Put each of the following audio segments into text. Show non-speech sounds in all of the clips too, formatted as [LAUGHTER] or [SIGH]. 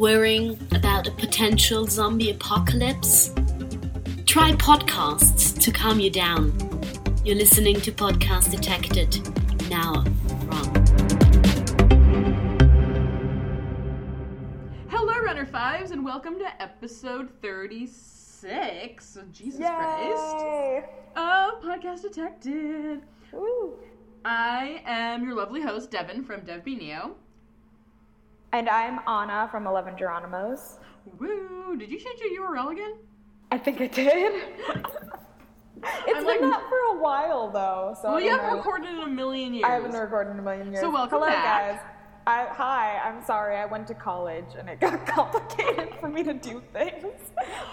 Worrying about a potential zombie apocalypse? Try podcasts to calm you down. You're listening to Podcast Detected. Now, run. Hello, Runner Fives, and welcome to episode 36 of Jesus Christ of Podcast Detected. Woo. I am your lovely host, Devin from DevB Neo. And I'm Anna from Eleven Geronimos. Woo! Did you change your URL again? I think I did. [LAUGHS] It's I'm been like- that for a while though, so Well, you haven't know. recorded in a million years. I haven't recorded in a million years. So welcome Hello, back. guys. I, hi, I'm sorry. I went to college and it got [LAUGHS] complicated for me to do things,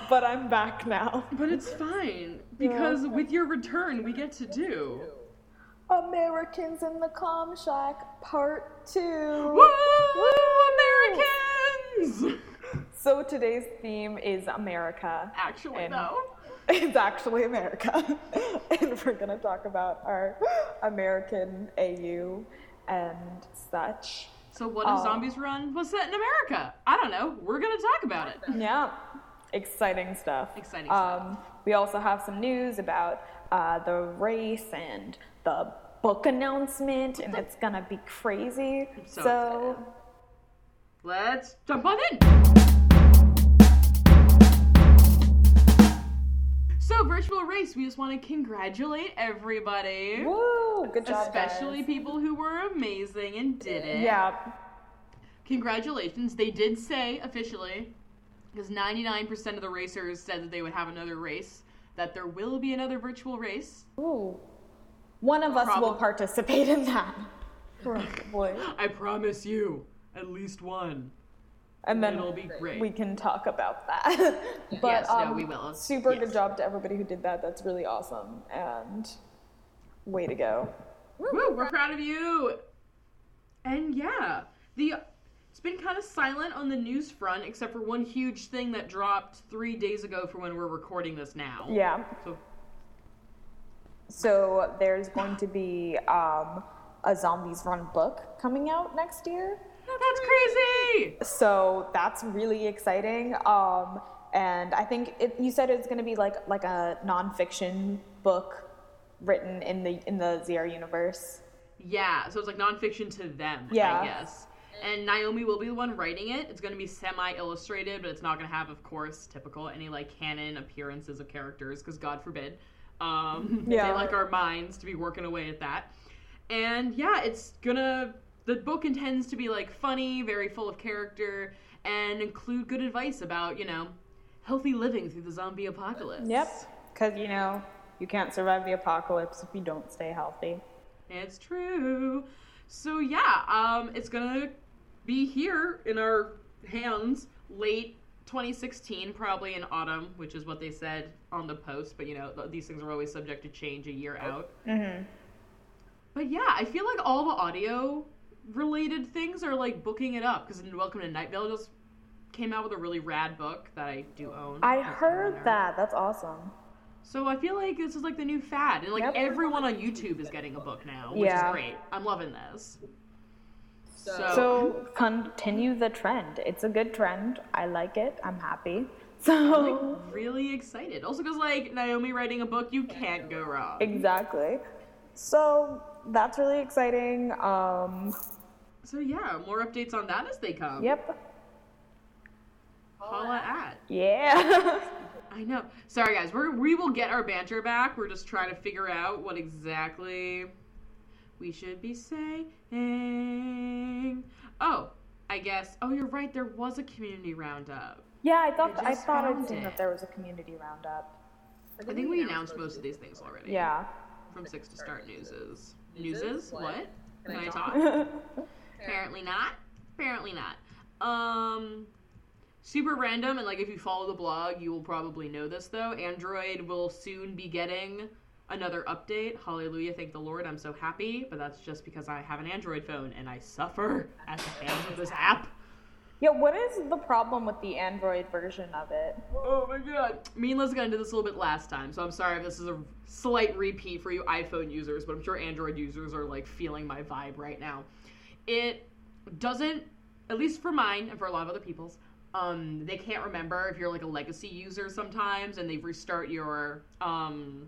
but I'm back now. But it's fine, because with your return, we get to do. Americans in the Comms Shack Part Two. Woo! Americans! [LAUGHS] So today's theme is America. Actually, And- no. [LAUGHS] It's actually America. [LAUGHS] and we're going to talk about our American AU and such. So, what if Oh. Zombies Run was set in America? I don't know. We're gonna talk about it. Yeah, exciting stuff. Exciting Um, we also have some news about uh, the race and the book announcement, and it's to be crazy. so so excited. Let's jump on in. So, virtual race, we just want to congratulate everybody, woo, good job, especially guys. people who were amazing and did it. Yeah, Congratulations. They did say officially, because 99% of the racers said that they would have another race, that there will be another virtual race. Ooh. One of us will participate in that. Probably. I promise you, at least one. And then It'll be great. we can talk about that. [LAUGHS] but Yes, no, um, we will. super Yes. good job to everybody who did that. That's really awesome. And way to go. Woo, we're proud of you. And yeah, the it's been kind of silent on the news front, except for one huge thing that dropped three days ago for when we're recording this now. Yeah. So So there's going to be um, a Zombies Run book coming out next year. that's crazy. So that's really exciting. Um, and I think it, you said it's going to be like like a nonfiction book written in the in the ZR universe. Yeah, so it's like nonfiction to them, Yeah. I guess. And Naomi will be the one writing it. It's going to be semi illustrated, but it's not going to have, of course, typical any like canon appearances of characters, because God forbid. Um, [LAUGHS] Yeah. They like our minds to be working away at that. And yeah, it's gonna. The book intends to be like funny, very full of character, and include good advice about, you know, healthy living through the zombie apocalypse. Yep. Because you know you can't survive the apocalypse if you don't stay healthy. It's true. So yeah, um, it's gonna be here in our hands late 2016, probably in autumn, which is what they said on the post. But you know, these things are always subject to change a year out. Mm-hmm. But yeah, I feel like all the audio related things are like booking it up because Welcome to Night Vale just came out with a really rad book that I do own. I heard that. That's awesome. So I feel like this is like the new fad, and like Yep. everyone on YouTube is getting a book now, which Yeah. is great. I'm loving this. So, So continue the trend. It's a good trend. I like it. I'm happy. [LAUGHS] I'm So like really excited. Also, because like Naomi writing a book, you can't go wrong. exactly. So that's really exciting. Um, So yeah, more updates on that as they come. yep. Holla at. Yeah. [LAUGHS] I know. Sorry guys, we're we will get our banter back. We're just trying to figure out what exactly we should be saying. Oh, I guess. Oh, you're right. There was a community roundup. yeah, I thought I I thought I'd found seen that there was a community roundup. I think we announced most of these things already. Yeah. From Six to Start newses. Newses? What? Can I talk? [LAUGHS] Apparently not. Apparently not. Um, super random, and like if you follow the blog, you will probably know this though. Android will soon be getting another update. Hallelujah, thank the Lord. I'm so happy, but that's just because I have an Android phone and I suffer at the hands of this app. Yeah, what is the problem with the Android version of it? Oh my god. Me and Liz got into this a little bit last time, so I'm sorry if this is a slight repeat for you iPhone users, but I'm sure Android users are like feeling my vibe right now. It doesn't, at least for mine and for a lot of other people's, um, they can't remember if you're like a legacy user sometimes, and they restart your um,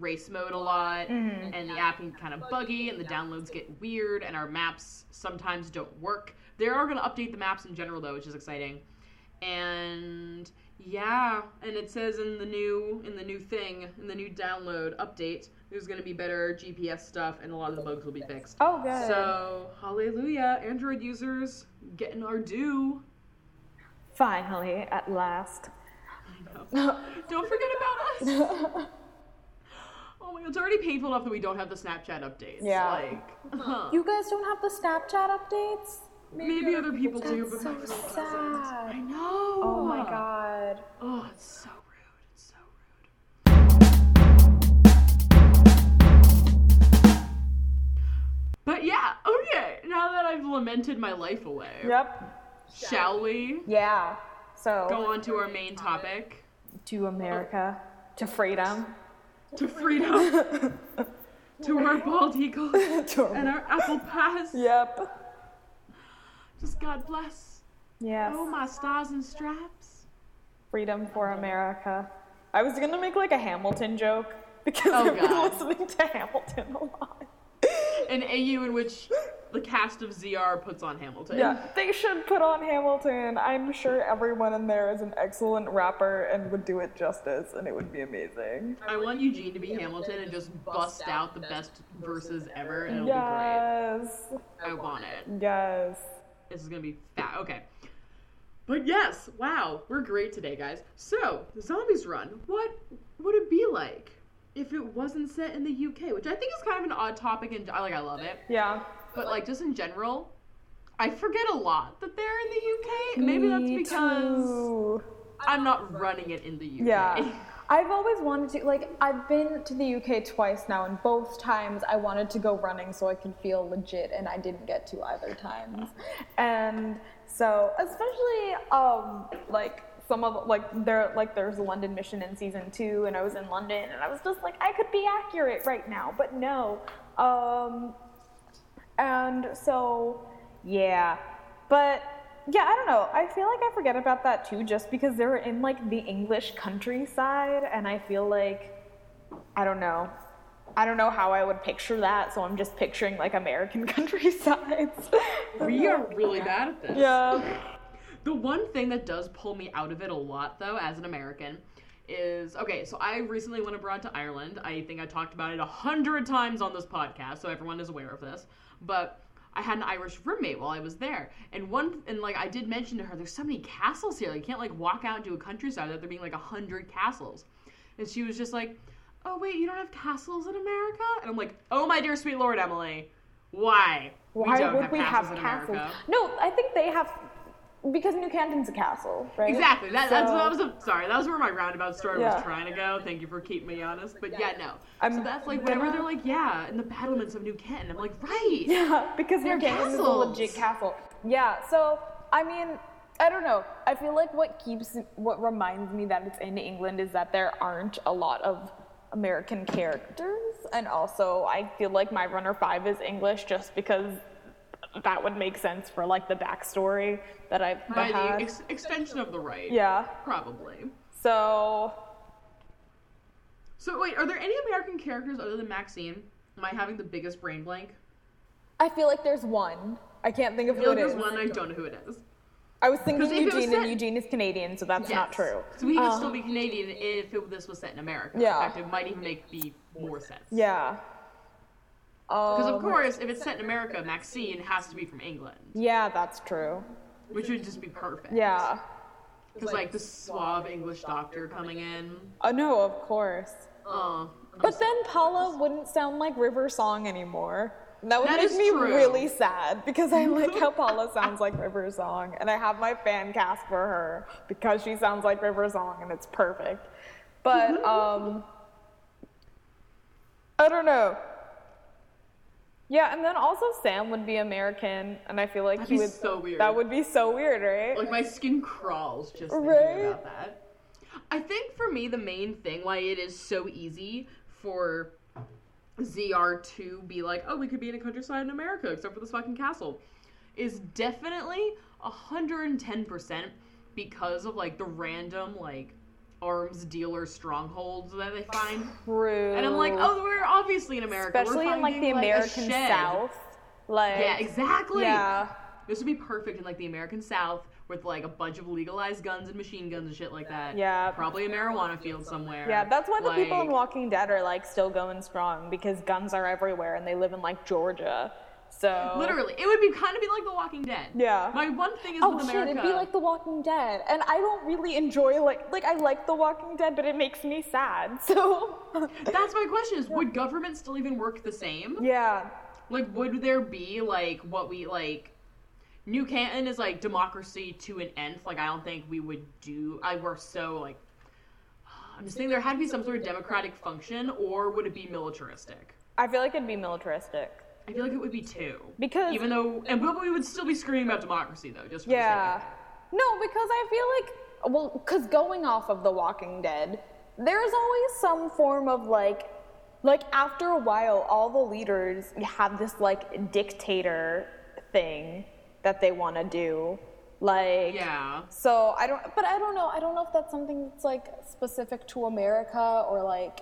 race mode a lot, mm-hmm. and the app can kind of buggy, and the downloads get weird, and our maps sometimes don't work. They are going to update the maps in general though, which is exciting. And yeah, and it says in the new in the new thing in the new download update, there's going to be better GPS stuff, and a lot of the bugs will be fixed. Oh, good. So, hallelujah, Android users getting our due. Finally, at last. I know. [LAUGHS] Don't forget about us. [LAUGHS] Oh my god, it's already painful enough that we don't have the Snapchat updates. Yeah. Like, huh. [LAUGHS] You guys don't have the Snapchat updates? maybe other people do, but so my doesn't. sad. I oh know. Oh my god. Oh, it's so rude. It's so rude. But yeah, okay. Now that I've lamented my life away, Yep. shall we Yeah. So go on to our main topic? to America, to freedom, To freedom. [LAUGHS] to our bald eagles [LAUGHS] and our apple pies. Yep. Just God bless. Yes. Oh, my stars and stripes. Freedom for America. I was gonna make like a Hamilton joke because Oh, I've been listening to Hamilton a lot. An AU in which the cast of ZR puts on Hamilton. Yeah, they should put on Hamilton. I'm sure everyone in there is an excellent rapper and would do it justice, and it would be amazing. I want Eugene to be Hamilton and just bust out the best verses ever, and it'll be Yes. great. I want it. Yes. This is gonna be fat. Okay. But yes, wow, we're great today, guys. So, the Zombies Run, what would it be like if it wasn't set in the UK? Which I think is kind of an odd topic, and I like, I love it. Yeah. But like, just in general, I forget a lot that they're in the UK. Maybe that's because too. I'm not running it in the UK. Yeah. [LAUGHS] I've always wanted to, like, I've been to the UK twice now, and both times I wanted to go running so I could feel legit, and I didn't get to either times. And so, especially, um, like, some of like there like there's a London mission in season two and I was in London and I was just like I could be accurate right now but no um and so yeah but yeah, I don't know. I feel like I forget about that too, just because they're in like the English countryside, and I feel like I don't know. I don't know how I would picture that, so I'm just picturing like American [LAUGHS] countrysides. [LAUGHS] we are really bad at this. yeah. The one thing that does pull me out of it a lot, though, as an American, is okay. So I recently went abroad to Ireland. I think I talked about it a hundred times on this podcast, so everyone is aware of this. But I had an Irish roommate while I was there, and one and like I did mention to her, there's so many castles here. Like, you can't like walk out into a countryside without there being like a hundred castles. And she was just like, "Oh wait, you don't have castles in America?" And I'm like, "Oh my dear sweet Lord Emily, why? Why don't would have we have castles? No, I think they have because New Canton's a castle, right? Exactly. That, that's So- that was a, sorry. That was where my roundabout story Yeah. was trying to go. Thank you for keeping me honest. But yeah, no. I'm so that's like whenever gonna- they're like, yeah, in the battlements of New Kent, I'm like, right. [LAUGHS] Yeah, because They're New Canton is a legit castle. Yeah, so I mean, I don't know. I feel like what keeps, what reminds me that it's in England is that there aren't a lot of American characters, and also I feel like my Runner Five is English just because that would make sense for like the backstory that I've By had. the ex- extension of the right. yeah. Probably. So So wait, are there any American characters other than Maxine? Am I having the biggest brain blank? I feel like there's one. I can't think of I who like is. there's one I don't know who it is. I was thinking Eugene, set- and Eugene is Canadian, so that's not true. So he could Uh, still be Canadian if it, this was set in America. Yeah. In fact, it might even make be more sense. Yeah. Because of Um, course, if it's set in America, Maxine has to be from England, Yeah, that's true. which would just be perfect. Yeah. Because like the suave English doctor coming in. Oh no, of course. Uh, But then Paula wouldn't sound like River Song anymore. That would That make me true. really sad because I like how [LAUGHS] Paula sounds like River Song, and I have my fan cast for her because she sounds like River Song, and it's perfect. But [LAUGHS] um, I don't know. Yeah, and then also Sam would be American, and I feel like That'd he be would. so weird. That would be so weird, right? like my skin crawls just thinking Right? about that. I think for me the main thing why it is so easy for ZR to be like, oh, we could be in a countryside in America except for this fucking castle, is definitely hundred and ten percent because of like the random like arms dealer strongholds that they find. True. And I'm like, oh, we're obviously in America. especially we're in like the a American. South. Like Yeah, exactly. Yeah. This would be perfect in like the American South with like a bunch of legalized guns and machine guns and shit like that. Yeah. Probably a marijuana field somewhere. Yeah, that's why the people in Walking Dead are like still going strong because guns are everywhere and they live in like Georgia. So Literally, it would be kind of be like The Walking Dead. Yeah. My one thing is Oh with shit, America. it'd be like The Walking Dead. And I don't really enjoy like like I like The Walking Dead, but it makes me sad. [LAUGHS] So That's my question: is would government still even work the same? Yeah. Like, would there be like what we like? New Canton is like democracy to an nth. Like, I don't think we would do. I we're so like. I'm just saying there had to be some sort of democratic function, or would it be militaristic? I feel like it'd be militaristic. I feel like it would be two. Because Even though, and but we would still be screaming about democracy though, just for Yeah. No, because I feel like, well, because going off of The Walking Dead, there's always some form of like, like after a while, all the leaders have this like dictator thing that they want to do. Like, yeah. so I don't, but I don't know. I don't know if that's something that's like specific to America or like,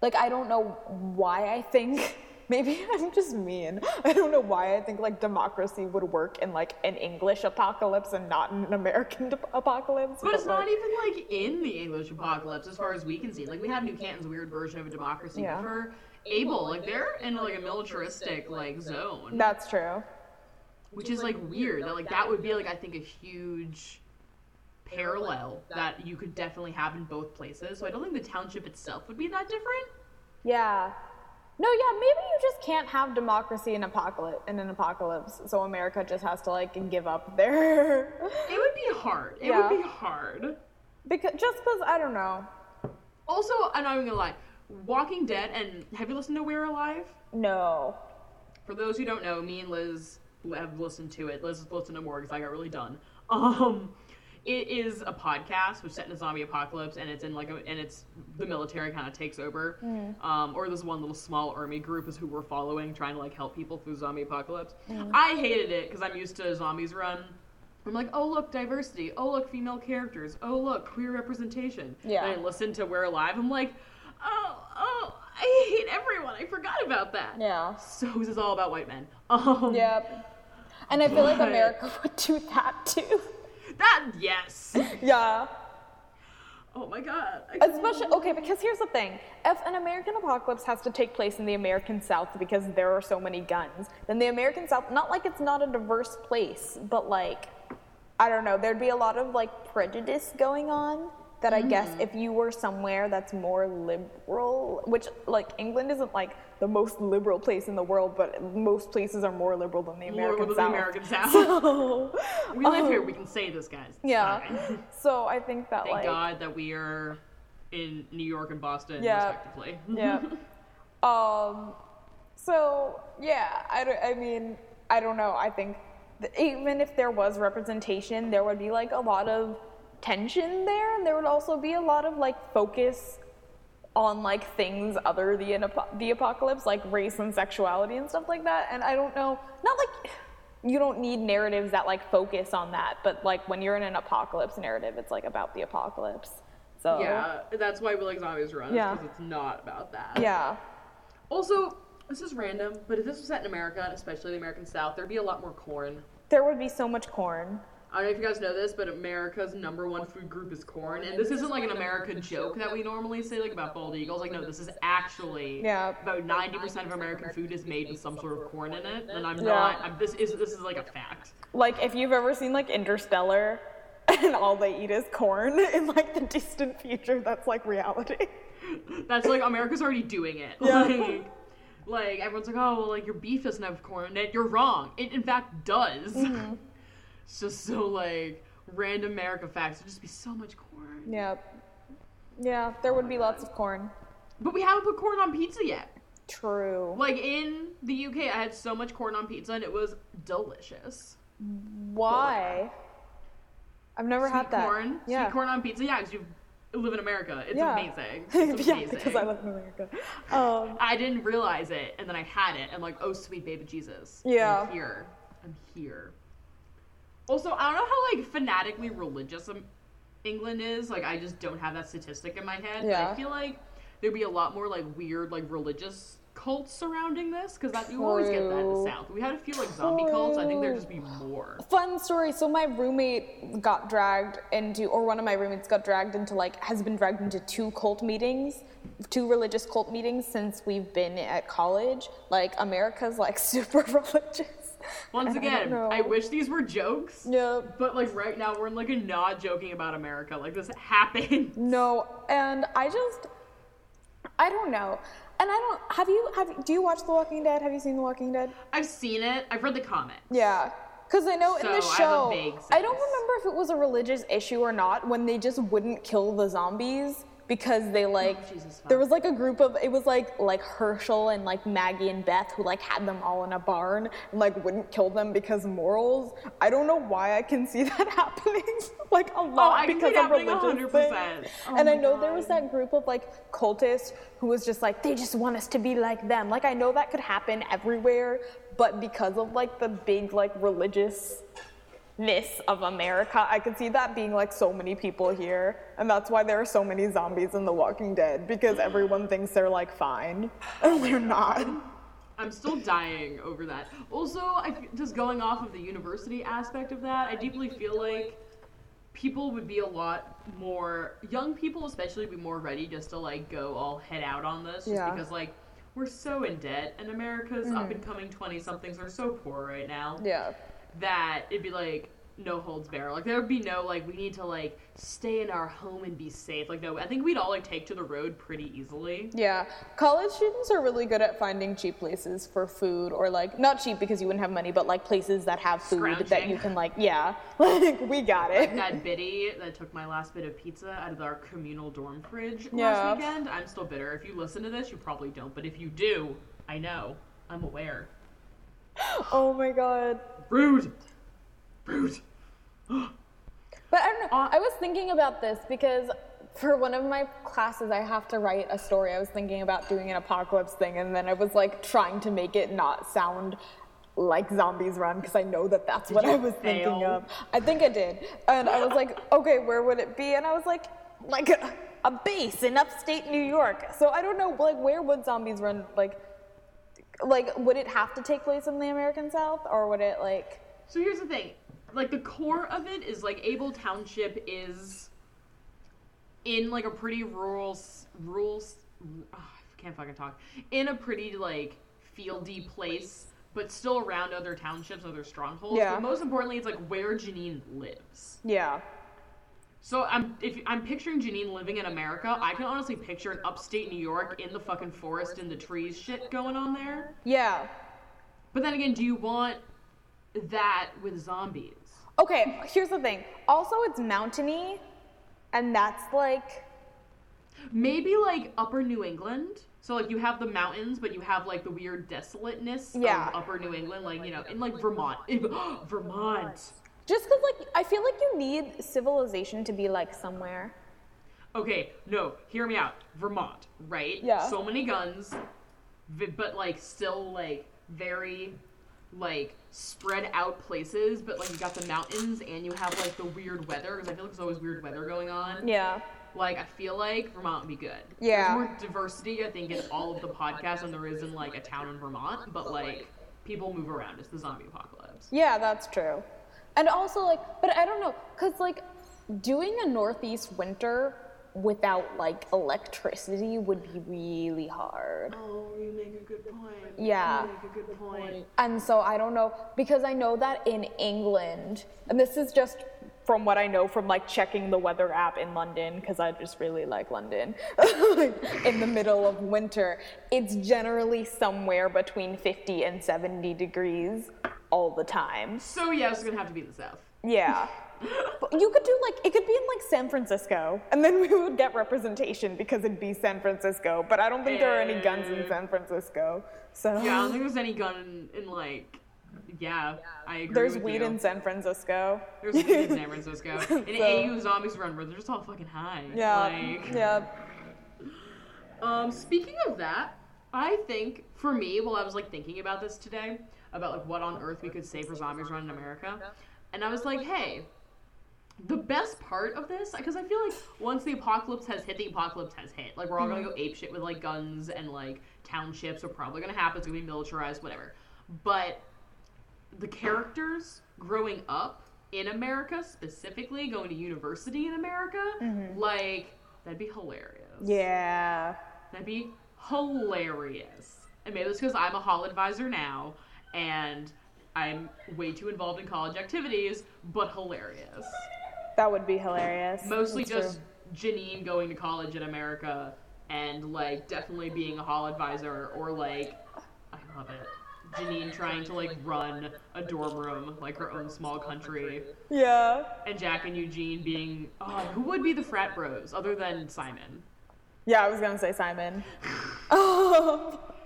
like I don't know why I think. Maybe [LAUGHS] I'm just mean. I don't know why I think like democracy would work in like an English apocalypse and not in an American de- [LAUGHS] apocalypse. But it's like- not even like in the English apocalypse, as far as we can see. Like we have New Canton's weird version of a democracy, Yeah. but for Abel, like they're in like a militaristic like zone, That's true. which is like weird. That like that would be like I think a huge parallel that you could definitely have in both places. So I don't think the township itself would be that different. Yeah. No, yeah, maybe you just can't have democracy in apocalypse in an apocalypse. So America just has to like give up their It would be hard. It Yeah. would be hard. because just because I don't know. Also, I'm not even gonna lie. Walking Dead and have you listened to We're Alive? No. For those who don't know, me and Liz have listened to it. Liz has listened to more because I got really done. Um, it is a podcast which set in a zombie apocalypse, and it's in like a, and it's the military kind of takes over. Um, or this one little small army group is who we're following, trying to like help people through zombie apocalypse. I hated it because I'm used to zombies run. I'm like, oh look, diversity. Oh look, female characters. Oh look, queer representation. Yeah. And I listen to We're Alive. I'm like, oh, oh, I hate everyone. I forgot about that. Yeah. So this is all about white men. [LAUGHS] Um, Yep. And I feel like America [LAUGHS] would do that too. That yes. Yeah. Oh my god. Especially okay, because here's the thing: if an American apocalypse has to take place in the American South because there are so many guns, then the American South, not like it's not a diverse place, but like, I don't know, there'd be a lot of like prejudice going on. That I guess if you were somewhere that's more liberal, which like England isn't like the most liberal place in the world, but most places are more liberal than the American liberal South. than American [LAUGHS] South. So, [LAUGHS] we live here. um, We can say this, guys. It's yeah. fine. [LAUGHS] So I think that Thank like God that we are in New York and Boston, Yeah. respectively. yeah. Um. So yeah, I, don't- I mean, I don't know. I think th- even if there was representation, there would be like a lot of tension there, and there would also be a lot of like focus on like things other than the apocalypse, like race and sexuality and stuff like that. And I don't know, not like you don't need narratives that like focus on that, but like when you're in an apocalypse narrative, it's like about the apocalypse. So Yeah, that's why we like zombies run. Yeah. Because it's not about that. yeah. Also, this is random, but if this was set in America, and especially the American South, there'd be a lot more corn. There would be so much corn. I don't know if you guys know this, but America's number one food group is corn. And this isn't like an American joke that we normally say, like about bald eagles. Like, no, this is actually Yeah. about 90% of American food is made with some sort of corn in it. And I'm Yeah. not, I'm, this is this is like a fact. Like if you've ever seen like Interstellar [LAUGHS] and all they eat is corn [LAUGHS] in like the distant future, that's like reality. That's like, America's already doing it. Yeah. Like, like, everyone's like, oh, well, like, your beef doesn't have corn in it. You're wrong. It, in fact, does. Mm-hmm. It's just so, like, random America facts. There'd just be so much corn. Yeah. Yeah, there would be lots of corn. But we haven't put corn on pizza yet. True. Like in the UK, I had so much corn on pizza and it was delicious. Why? I've never Sweet had that. corn, Yeah. sweet corn on pizza. Yeah, because you live in America. It's Yeah. amazing. [LAUGHS] It's amazing. yeah, because I live in America. Um, I didn't realize it, and then I had it, and like, oh sweet baby Jesus. Yeah. I'm here. I'm here. Also, I don't know how like fanatically religious England is. Like, I just don't have that statistic in my head. Yeah. I feel like there'd be a lot more like weird like religious cults surrounding this because that you always get that in the South. We had a few like zombie cults. I think there'd just be more. Fun story. So my roommate got dragged into, or one of my roommates got dragged into, like, has been dragged into two cult meetings, two religious cult meetings since we've been at college. Like, America's like [LAUGHS] super religious. [LAUGHS] Once And I again. I wish these were jokes. Yeah. But like right now, we're in like a not joking about America. Like this happened. [LAUGHS] No, and I just, I don't know. And I don't. Have you? Have do you watch The Walking Dead? Have you seen The Walking Dead? I've seen it. I've read the comics. Yeah. Because I know in the I show, vague I don't remember if it was a religious issue or not when they just wouldn't kill the zombies because they like Oh, there was like a group of it was like like Hershel and like Maggie and Beth who like had them all in a barn and like wouldn't kill them because morals. I don't know why I can see [LAUGHS] that happening like a lot Oh, I can see because of religious 100%. Oh and I know there was that group of like cultists who was just like they just want us to be like them. Like I know that could happen everywhere, but because of like the big like religiousness of America, I could see that being like so many people here, and that's why there are so many zombies in The Walking Dead because everyone thinks they're like fine, [LAUGHS] and they're not. I'm still dying over that. Also, I just going off of the university aspect of that, I deeply feel like people would be a lot more young people especially be more ready just to like go all head out on this just Yeah. because like we're so in debt and America's up mm-hmm. and coming 20 somethings are so poor right now. Yeah. That it'd be like no holds barred. Like there would be no like we need to like stay in our home and be safe. Like no, I think we'd all like take to the road pretty easily. Yeah, college students are really good at finding cheap places for food, or like not cheap because you wouldn't have money, but like places that have food that you can like. Yeah, [LAUGHS] like we got it. That biddy that took my last bit of pizza out of our communal dorm fridge Yeah. last weekend. I'm still bitter. If you listen to this, you probably don't, but if you do, I know. I'm aware. [GASPS] Oh my god. Rude. Rude. [GASPS] But I don't know. Uh, I was thinking about this because for one of my classes, I have to write a story. I was thinking about doing an apocalypse thing, and then I was like trying to make it not sound like zombies run because I know that that's what I was thinking fail? of. I think I did, and I was like, [LAUGHS] okay, where would it be? And I was like, like a, a base in upstate New York. So I don't know, like where would zombies run? Like, like would it have to take place in the American South, or would it like? So here's the thing. Like the core of it is like Abel Township is in like a pretty rural rural ah, I can't fucking talk. In a pretty like fieldy place, but still around other townships, other strongholds. Yeah. But most importantly, it's like where Janine lives. Yeah. So I'm if I'm picturing Janine living in America, I can honestly picture an upstate New York in the fucking forest in the trees shit going on there. Yeah. But then again, do you want that with zombies? Okay, here's the thing. Also, it's mountainy, and that's like Maybe like upper New England. So like you have the mountains, but you have like the weird desolateness Yeah. of upper New England, like you know, in like Vermont. [GASPS] Vermont. Just because like I feel like you need civilization to be like somewhere. Okay, no, hear me out. Vermont, right? Yeah. So many guns, but like still like very like spread out places, but like you got the mountains and you have like the weird weather because I feel like there's always weird weather going on. Yeah. Like I feel like Vermont would be good. Yeah. There's more diversity, I think, in all of the podcasts than there is in like a town in Vermont. But like people move around. It's the zombie apocalypse. Yeah, that's true. And also like, but I don't know, cause like doing a northeast winter without like electricity would be really hard. Oh, you make a good point. Yeah. You make a good point. And so I don't know because I know that in England, and this is just from what I know from like checking the weather app in London because I just really like London. [LAUGHS] in the middle of winter, it's generally somewhere between 50 and 70 degrees all the time. So yeah, it's gonna have to be the South. Yeah. [LAUGHS] But you could do like it could be in like San Francisco, and then [LAUGHS] we would get representation because it'd be San Francisco. But I don't think there are any guns in. San Francisco. So Yeah, I don't think there's any gun in, in like. Yeah, I agree. there's weed you. in San Francisco. There's weed in San [LAUGHS] Francisco. So- AU, zombies run where they're just all fucking high. Yeah. Like, Yeah. Um, speaking of that, I think for me, while I was like thinking about this today, about like what on earth we could say for zombies run in America, and I was like, hey, the best part of this, because I feel like once the apocalypse has hit, the apocalypse has hit. Like we're all gonna go mm-hmm. ape shit with like guns and like townships are probably gonna happen. It's gonna be militarized, whatever. But the characters growing up in America, specifically going to university in America, mm-hmm. like that'd be hilarious. Yeah. That'd be hilarious. And maybe it's because I'm a hall advisor now and I'm way too involved in college activities, but hilarious. That would be hilarious. Mostly That's just Janine going to college in America and like definitely being a hall advisor or like I love it. Janine trying to like run a dorm room like her own small country. Yeah. and Jack and Eugene being oh who would be the frat bros other than Simon? Yeah, I was gonna say Simon. Um, [LAUGHS]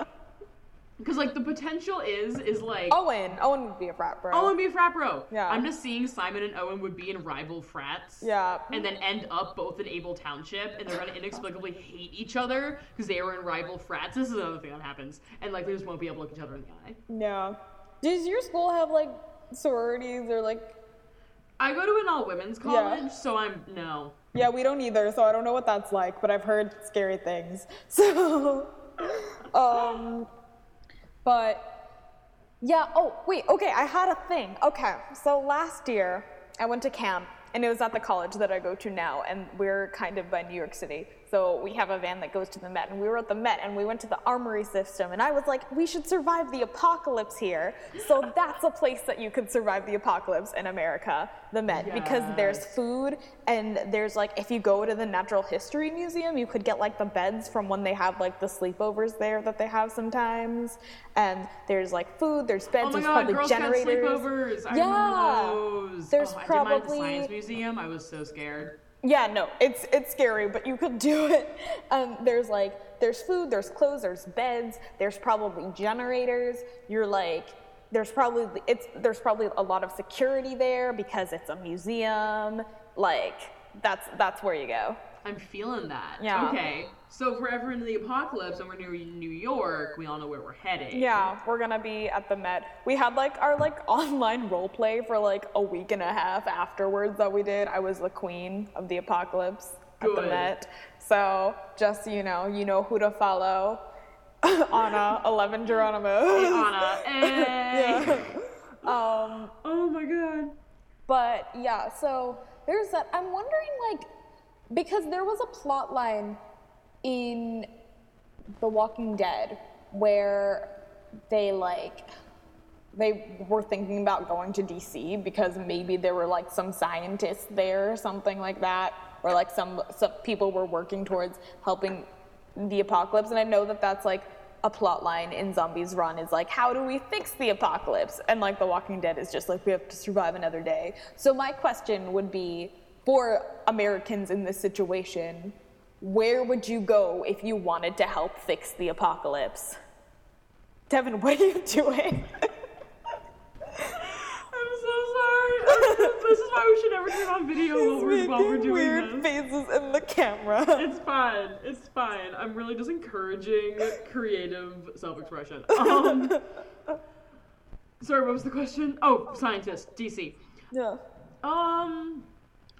Because like the potential is is like Owen. Owen would be a frat bro. Owen be a frat bro. Yeah. I'm just seeing Simon and Owen would be in rival frats. Yeah. And then end up both in Abel Township, and they're gonna inexplicably hate each other because they were in rival frats. This is another thing that happens, and like they just won't be able to look each other in the eye. Yeah. Does your school have like sororities or like? I go to an all women's college, so I'm no. Yeah, we don't either, so I don't know what that's like, but I've heard scary things. [LAUGHS] So, um, but yeah. Oh, wait. Okay, I had a thing. Okay, so last year I went to camp, and it was at the college that I go to now, and we're kind of by New York City. So we have a van that goes to the Met, and we were at the Met, and we went to the Armory system, and I was like, we should survive the apocalypse here. So [LAUGHS] that's a place that you could survive the apocalypse in America, the Met, because there's food and there's like if you go to the natural history museum you could get like the beds from when they have like the sleepovers there that they have sometimes and there's like food there's beds Oh my there's god, probably Girl generators sleepovers! I Yeah. There's oh, I did mine at the Science Museum. I was so scared. Yeah no it's it's scary but you could [LAUGHS] do it um, there's like there's food there's clothes there's beds there's probably generators you're like there's probably it's there's probably a lot of security there because it's a museum like that's that's where you go I'm feeling that. Yeah. Okay. So if we're ever in the apocalypse and we're near New York, we all know where we're heading. Yeah, we're gonna be at the Met. We had like our like [LAUGHS] online role play for like a week and a half afterwards that we did. I was the queen of the apocalypse at the. Met. So just so you know, you know who to follow. [LAUGHS] Anna, Eleven Geronimo. Hey, Anna. [LAUGHS] Hey. Um, Oh my god. but yeah, so there's that. I'm wondering, like, because there was a plot line in The Walking Dead where they, like, they were thinking about going to DC because maybe there were, like, some scientists there or something like that, or, like, some, some people were working towards helping the apocalypse. And I know that that's, like, a plot line in Zombies Run is like, how do we fix the apocalypse? And like The Walking Dead is just like, we have to survive another day. So my question would be for Americans in this situation, where would you go if you wanted to help fix the apocalypse? Devin, what are you doing? [LAUGHS] I'm so sorry. this is why we should never turn on video while we're, while we're doing weird this. faces in the camera. It's fine. It's fine. I'm really just encouraging creative self-expression. Um, [LAUGHS] sorry, what was the question? Oh, scientist, DC. yeah. Um,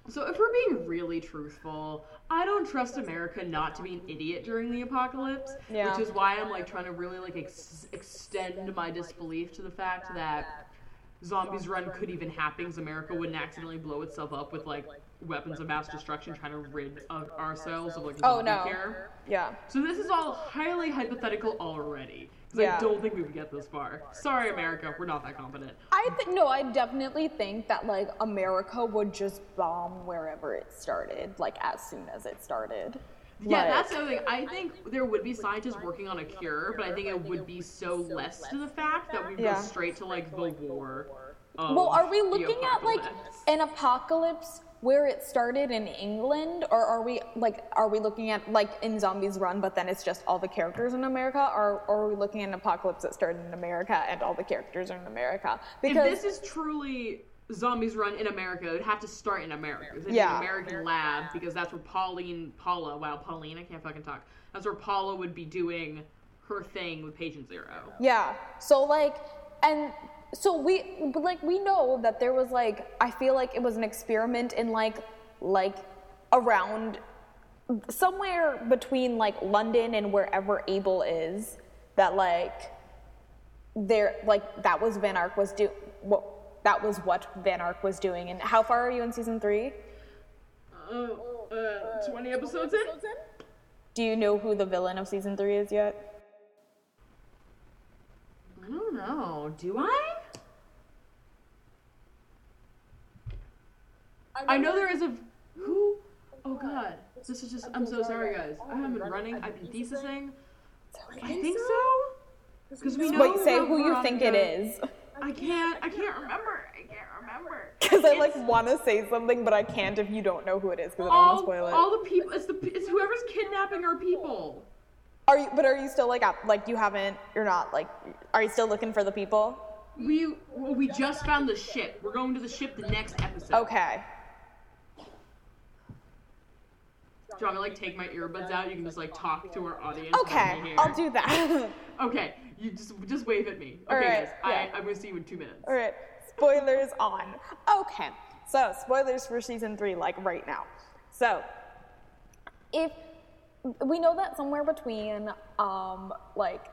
so if we're being really truthful, I don't trust America not to be an idiot during the apocalypse, Yeah. which is why I'm like trying to really like ex- extend my disbelief to the fact that zombies run could even happen because America wouldn't accidentally blow itself up with like weapons of mass destruction trying to rid of ourselves of like Oh, no. care. Yeah. So this is all highly hypothetical already. Because Yeah. I don't think we would get this far. Sorry, America, we're not that competent. I think no, I definitely think that like America would just bomb wherever it started, like as soon as it started. Yeah, Like- that's the other thing. I think there would be scientists working on a cure, but I think it would be so less to the fact that we Yeah. go straight to like the war. Well, are we looking at like an apocalypse where it started in England, or are we like are we looking at like in Zombies Run, but then it's just all the characters in America, or, or are we looking at an apocalypse that started in America and all the characters are in America? If this is truly zombies run in America, it would have to start in America. It'd Yeah. an American lab because that's where Pauline, Paula, wow, Pauline, I can't fucking talk. That's where Paula would be doing her thing with Patient Zero. Yeah. So like, and so we but like we know that there was like I feel like it was an experiment in like like around somewhere between like London and wherever Abel is that like there like that was Van Ark was do what that was what Van Ark was doing and how far are you in season 3? Uh, uh, 20 episodes in? Do you know who the villain of season 3 is yet? I don't know. Do I? I know there is a who. Oh, oh God, this is just. I'm so sorry, guys. Oh, I haven't been running. I've been thesising. I think so. Because we know. Wait, say who you think it is. I can't. I can't remember. I can't remember. Because [LAUGHS] I like want to say something, but I can't if you don't know who it is because I don't want to spoil it. all the people. It's the. It's whoever's kidnapping our people. Are you? But are you still like up? Like you haven't? You're not like? Are you still looking for the people? We well, we just found the ship. We're going to the ship the next episode. Okay. Do you want me to like take my earbuds out? You can just like talk to our audience. Okay, let me hear. I'll do that. [LAUGHS] Okay, you just just wave at me. Okay, right, guys, yeah. I I'm gonna see you in two minutes. All right. Spoilers on. Okay. So spoilers for season three, like right now. So if we know that somewhere between um like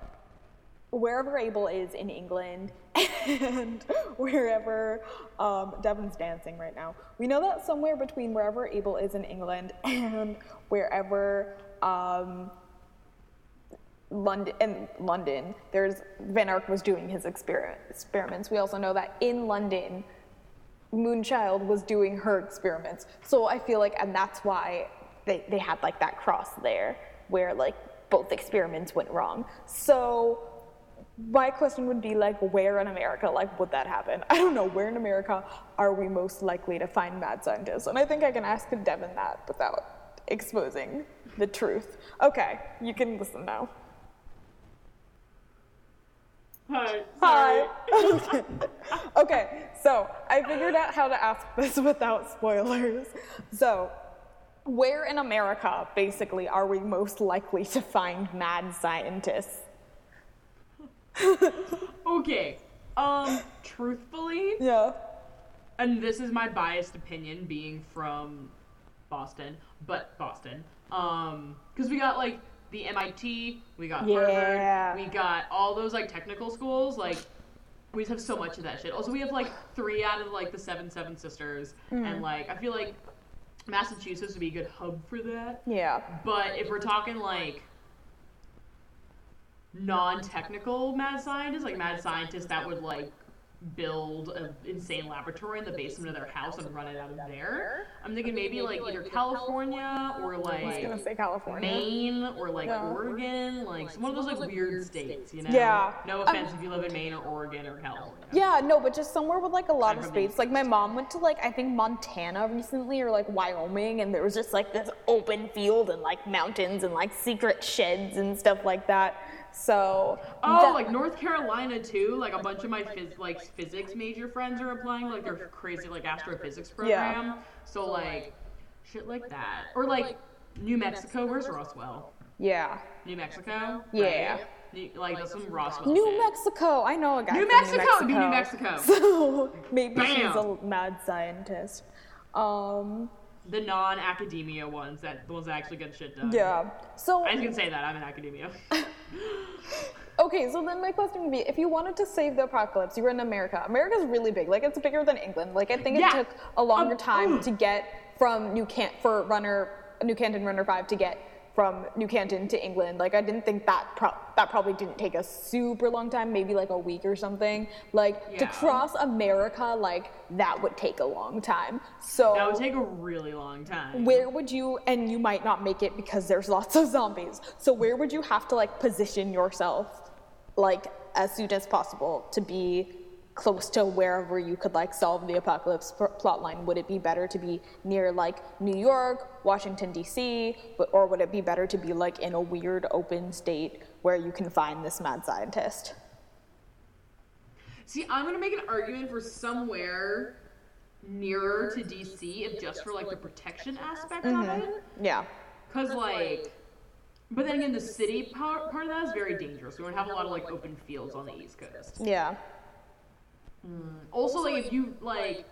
wherever Abel is in England [LAUGHS] and wherever um, Devon's dancing right now. We know that somewhere between wherever Abel is in England [LAUGHS] and wherever um, London in London, there's Van Ark was doing his experiment, experiments. We also know that in London, Moonchild was doing her experiments. So I feel like, and that's why they, they had like that cross there where like both experiments went wrong. So my question would be like, where in America, like, would that happen? I don't know. Where in America are we most likely to find mad scientists? And I think I can ask Devin that without exposing the truth. Okay, you can listen now. Hi. Hi. sorry. okay. [LAUGHS] okay, so I figured out how to ask this [LAUGHS] without spoilers. So, where in America, basically, are we most likely to find mad scientists? [LAUGHS] Okay. Um, truthfully, Yeah. and this is my biased opinion, being from Boston, but Boston. Um, because we got like the MIT, we got Yeah. Harvard, we got all those like technical schools. Like, we just have so much of that shit. Also, we have like three out of like the seven Seven Sisters, and like I feel like Massachusetts would be a good hub for that. Yeah. But if we're talking like non-technical mad scientists, like mad scientists that would like build an insane laboratory in the basement of their house and run it out of there, I'm thinking maybe like either California or I was gonna like say California. Maine or like Yeah. Oregon, like one of those like weird states, you know? Yeah. No Um, offense if you live in Maine or Oregon or California. Yeah, no, but just somewhere with like a lot I'm of space. Like my mom went to like I think Montana recently or like Wyoming, and there was just like this open field and like mountains and like secret sheds and stuff like that. So Oh, like North Carolina too. Like a bunch of my phys- like physics major friends are applying like their crazy like astrophysics program. Yeah. So like shit like that, or like New Mexico. Where's Roswell? yeah, New Mexico. Yeah. Right? New- like that's some Roswell. New. Mexico. I know a guy New Mexico, New be New Mexico. Mexico. [LAUGHS] So maybe she's a mad scientist. Um, The non-academia ones, that the ones that actually get shit done. yeah. So I can say that I'm in academia. [LAUGHS] [GASPS] Okay, so then my question would be if you wanted to save the apocalypse, you were in America. America's really big. Like it's bigger than England. Like I think it Yeah. took a longer Um, time to get from New Can for Runner New Canton Runner 5 to get from New Canton to England. Like I didn't think that pro- that probably didn't take a super long time, maybe like a week or something. Like to cross America, like that would take a long time. So that would take a really long time. where would you and you might not make it because there's lots of zombies so where would you have to like position yourself like as soon as possible to be close to wherever you could like solve the apocalypse pl- plot line would it be better to be near like new york washington d.c but- or would it be better to be like in a weird open state where you can find this mad scientist See, I'm gonna make an argument for somewhere nearer to DC, if just for like the protection aspect of mm-hmm. it. yeah Cause like, but then again, the city part, part of that is very dangerous. We don't have a lot of like open fields on the East Coast. yeah Mm. Also, like if you like,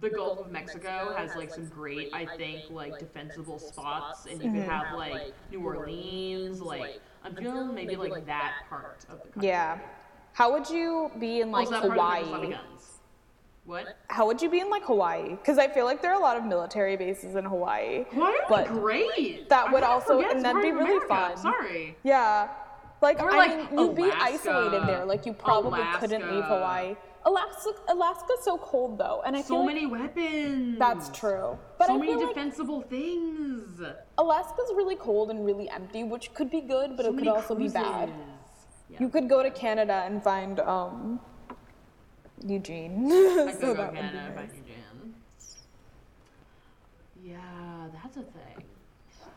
the Gulf of Mexico has like some great, I think, like defensible spots, and you could mm-hmm. have like mm-hmm. New Orleans. Like I'm feeling maybe like that part of the country. Yeah. How would you be in like also that of Hawaii? guns. What? How would you be in like Hawaii? Because I feel like there are a lot of military bases in Hawaii. Hawaii would But be great. that would also- and it's that'd be really America. fun. Sorry. Yeah. Like Or, I like, mean, you'd be isolated there. Like you probably couldn't leave Hawaii. Alaska, Alaska's so cold though, and I So feel like many weapons. that's true. But so I many feel like defensible things. Alaska's really cold and really empty, which could be good, but so it could also be bad. cruises. Yeah. You could go to Canada and find um Eugene. I [LAUGHS] so go that would be Canada nice. if I knew Jan. Yeah, that's a thing.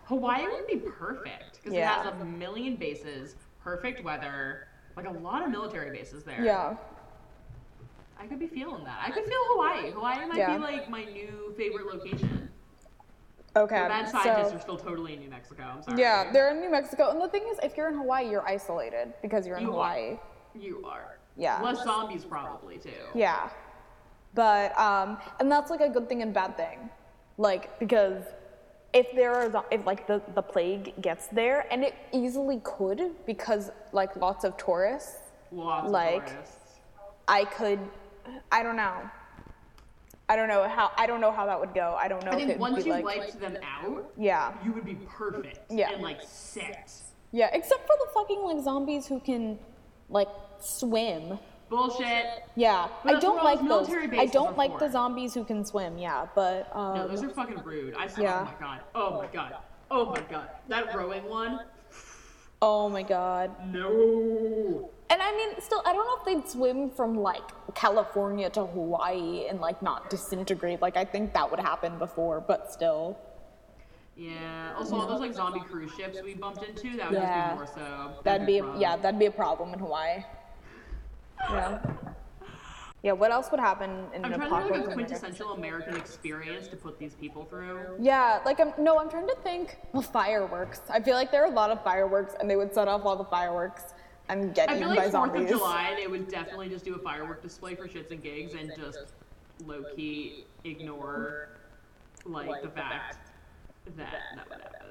Hawaii would be perfect because Yeah. it has a million bases, perfect weather, like a lot of military bases there. Yeah. I could be feeling that. I could feel Hawaii. Hawaii might Yeah. be like my new favorite location. Okay. The bad scientists so are still totally in New Mexico. I'm sorry. yeah, they're in New Mexico, and the thing is, if you're in Hawaii, you're isolated because you're in You are. Hawaii. You are. Yeah. Less zombies probably too. Yeah. But um and that's like a good thing and bad thing. Like because if there are zo- if like the the plague gets there and it easily could because like lots of tourists, Lots Like- of tourists. I could I don't know. I don't know how I don't know how that would go. I don't know I think once you like wiped them out, Yeah. you would be perfect. Yeah. And like set. Yeah, except for the fucking like zombies who can like swim. Bullshit. Yeah, But I don't like those I don't like the zombies who can swim. Yeah, but um, No, those are fucking rude. I saw. Yeah. Oh my god. Oh my god. Oh my god. That rowing one. oh my god. No. And I mean, still, I don't know if they'd swim from like California to Hawaii and like not disintegrate. Like, I think that would happen before, but still. Yeah. Also, all those like zombie cruise ships we bumped into, that would Yeah. just be more so. That'd be, rough. yeah, that'd be a problem in Hawaii. Yeah. Yeah, what else would happen in I'm an trying to think apocalypse? of a in quintessential American experience to put these people through. Yeah, like I'm no, I'm trying to think Well, fireworks. I feel like there are a lot of fireworks, and they would set off all the fireworks and get I eaten feel by like Fourth zombies. of July, they would definitely just do a firework display for shits and gigs and just low key ignore like the fact that that would happen.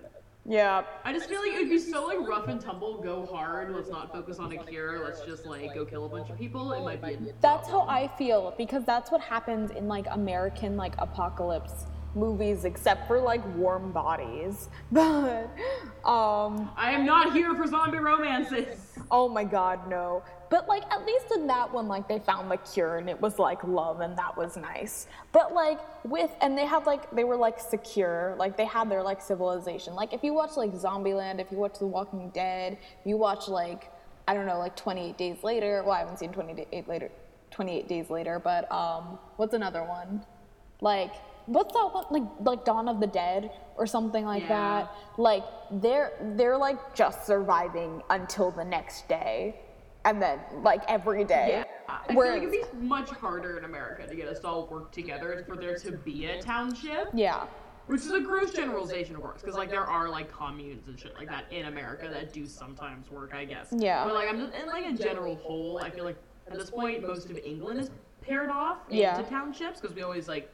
Yeah, I just feel like it would be so like rough and tumble, go hard, let's not focus on a cure, let's just like go kill a bunch of people. It might be a that's how. I feel because that's what happens in like American like apocalypse movies, except for like warm bodies. [LAUGHS] But um, I am not here for zombie romances. Oh my god, no. But like at least in that one, like they found the cure and it was like love and that was nice. But like with and they had like they were like secure, like they had their like civilization. Like if you watch like Zombieland, if you watch The Walking Dead, you watch like I don't know, like 28 Days Later. Well, I haven't seen 28 later, 28 Days Later, but um, what's another one? Like what's that one? Like like Dawn of the Dead or something like Yeah. that. Like they're they're like just surviving until the next day, and then like every day. Yeah. I feel like it'd be much harder in America to get us to all work together for there to be a township. yeah, Which is a gross generalization, of course, because like there are like communes and shit like that in America that do sometimes work, I guess. Yeah. But like I'm just in like a general whole, I feel like at this point most of England is paired off Yeah. into townships because we always like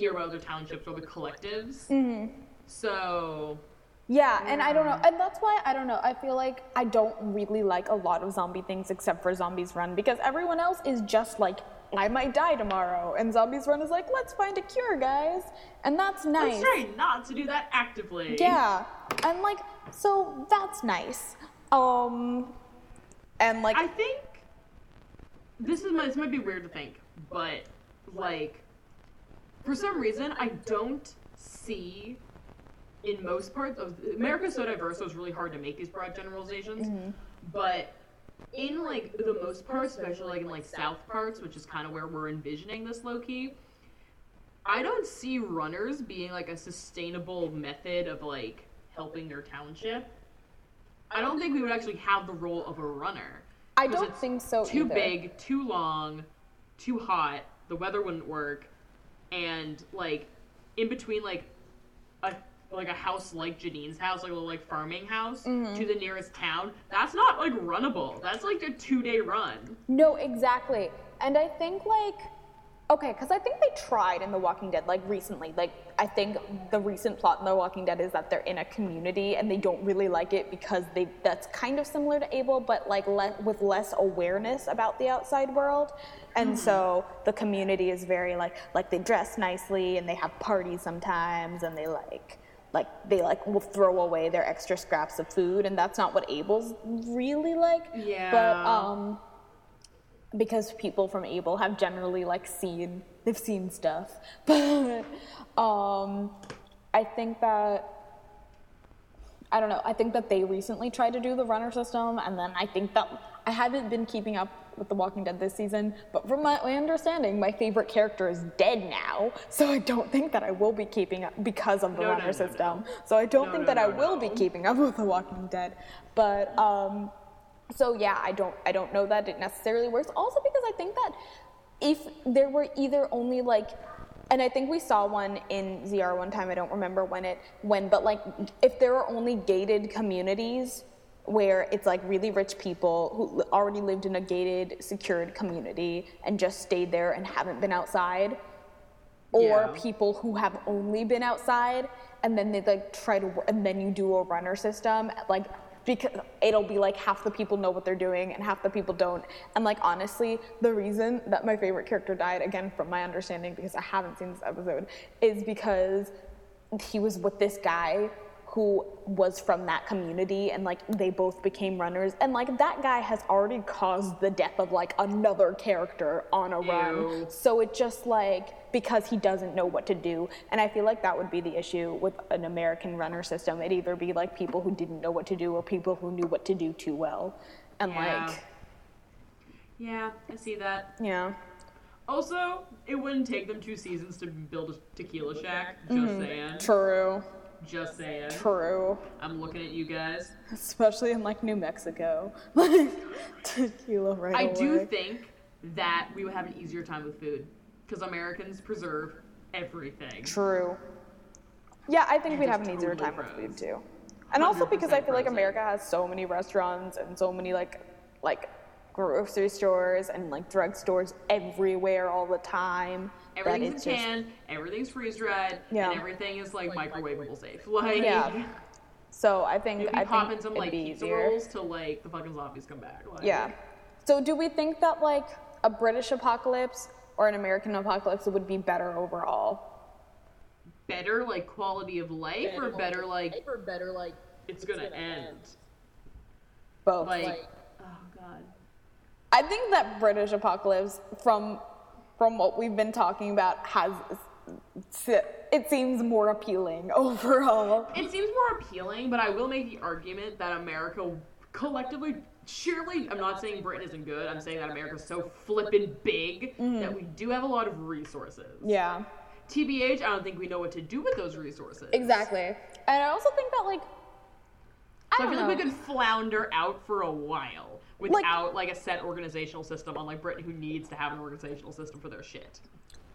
about other townships or the collectives. Mm-hmm. So yeah, and I don't know, and that's why I don't know. I feel like I don't really like a lot of zombie things except for Zombies Run because everyone else is just like. I might die tomorrow, and Zombies Run is like, let's find a cure, guys, and that's nice. let's try not to do that actively. Yeah, and like, so that's nice. Um, and like, I think this is this might be weird to think, but like for some reason I don't see in most parts of America's so diverse, so it's really hard to make these broad generalizations. Mm-hmm. But in like the most part, especially like in like South parts, which is kind of where we're envisioning this low key, I don't see runners being like a sustainable method of like helping their township. I don't think we would actually have the role of a runner. I don't think so Too either. big, too long, too hot. The weather wouldn't work, and like in between, like a like a house like Janine's house, like a little like farming house, Mm-hmm. to the nearest town. That's not like runnable. That's like a two day run. No, exactly. And I think like okay, because I think they tried in The Walking Dead like recently. Like I think the recent plot in The Walking Dead is that they're in a community and they don't really like it because they that's kind of similar to Abel, but like le- with less awareness about the outside world. And so the community is very like like they dress nicely and they have parties sometimes and they like like they like will throw away their extra scraps of food and that's not what Abel's really like. Yeah. But um because people from Abel have generally like seen they've seen stuff. [LAUGHS] But um I think that I don't know. I think that they recently tried to do the runner system, and then I think that I haven't been keeping up with The Walking Dead this season. But from my, my understanding, my favorite character is dead now, so I don't think that I will be keeping up because of the No, no, runner no, system. So I don't No, think no, that I no, will be keeping up with The Walking Dead. But um, so yeah, I don't I don't know that it necessarily works. Also because I think that if there were either only like and I think we saw one in ZR one time, I don't remember when it when, but like if there are only gated communities where it's like really rich people who already lived in a gated, secured community and just stayed there and haven't been outside, or Yeah. people who have only been outside and then they like try to and then you do a runner system like because it'll be like half the people know what they're doing and half the people don't. And like honestly the reason that my favorite character died again from my understanding because i haven't seen this episode is because he was with this guy who was from that community and like they both became runners and like that guy has already caused the death of like another character on a run so it just like because he doesn't know what to do and i feel like that would be the issue with an american runner system it'd either be like people who didn't know what to do or people who knew what to do too well and Yeah. like Yeah, I see that. yeah Also, it wouldn't take them two seasons to build a tequila shack. Just Mm-hmm. saying. true Just saying. true I'm looking at you guys. especially in like new mexico [LAUGHS] like tequila right I away. do think that we would have an easier time with food because Americans preserve everything. True. Yeah, I think And we'd have an easier totally time with food too. And also because I 100% feel like. America has so many restaurants and so many like like grocery stores and like drugstores everywhere all the time. That Everything's in it's just- can, everything's freeze dried, Yeah. and everything is like microwavable safe. [LAUGHS] Like, Yeah. So I think I popping think some it'd like be pizza easier. rolls till like the fucking zombies come back. Like, Yeah. So do we think that like a British apocalypse or an American apocalypse would be better overall? Better like quality of life or better like or better like it's gonna end. Both. Like, oh god. I think that British apocalypse, from from what we've been talking about, has it seems more appealing [LAUGHS] overall. It seems more appealing, but I will make the argument that America collectively, surely, I'm not saying Britain isn't good. I'm saying that America's so flippin' big mm. that we do have a lot of resources. Yeah, TBH, I don't think we know what to do with those resources. exactly. And I also think that like So I don't feel know. like we could flounder out for a while without like, a set organizational system, unlike Britain, who needs to have an organizational system for their shit.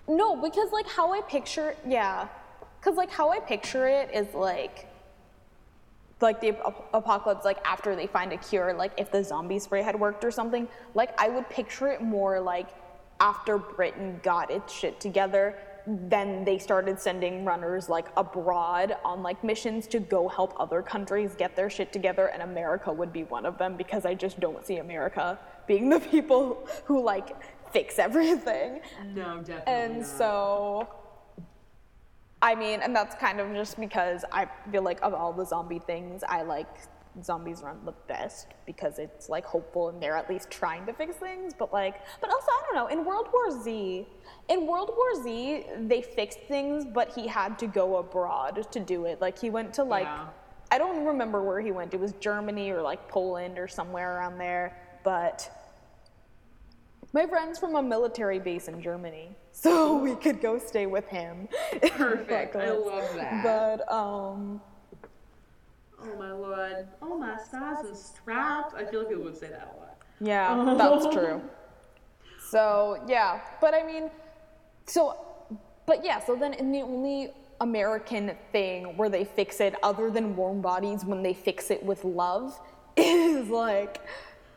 No, because like how I picture, yeah, because like how I picture it is like, like the ap- apocalypse, like after they find a cure, like if the zombie spray had worked or something. Like I would picture it more like after Britain got its shit together, then they started sending runners like abroad on like missions to go help other countries get their shit together, and America would be one of them because I just don't see America being the [LAUGHS] people who like fix everything. No, definitely. And not. so, I mean, and that's kind of just because I feel like of all the zombie things, I like zombies run the best because it's like hopeful and they're at least trying to fix things. But like, but also, I don't know, in World War Z, in World War Z, they fixed things, but he had to go abroad to do it. Like, he went to like, Yeah. I don't remember where he went. It was Germany or like Poland or somewhere around there. But my friend's from a military base in Germany, so we could go stay with him. [LAUGHS] Perfect. I love that. But um, Oh my lord. Oh my stars and stripes. I feel like people would say that a lot. yeah, [LAUGHS] that's true. So yeah, but I mean, so, but yeah, so then in the only American thing where they fix it, other than warm bodies, when they fix it with love, [LAUGHS] is like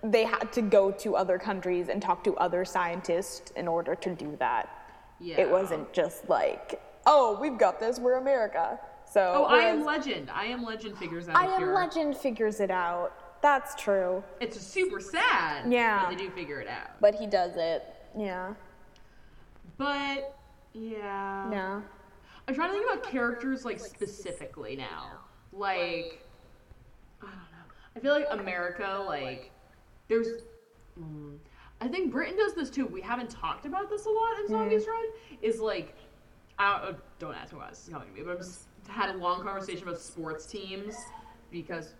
they had to go to other countries and talk to other scientists in order to do that. Yeah. It wasn't just like, oh, we've got this, we're America. So Oh, I am Legend. I am Legend figures out I am cure. Legend figures it out. That's true. It's super sad. Yeah. But they do figure it out. But he does it. Yeah. But yeah. Yeah. I'm trying to think about characters like specifically now. Like I don't know. I feel like America, like there's mm, I think Britain does this too. We haven't talked about this a lot in Zombies Run. Is like I don't, uh, don't ask me why this is coming to me, but I'm just had a long conversation about sports teams because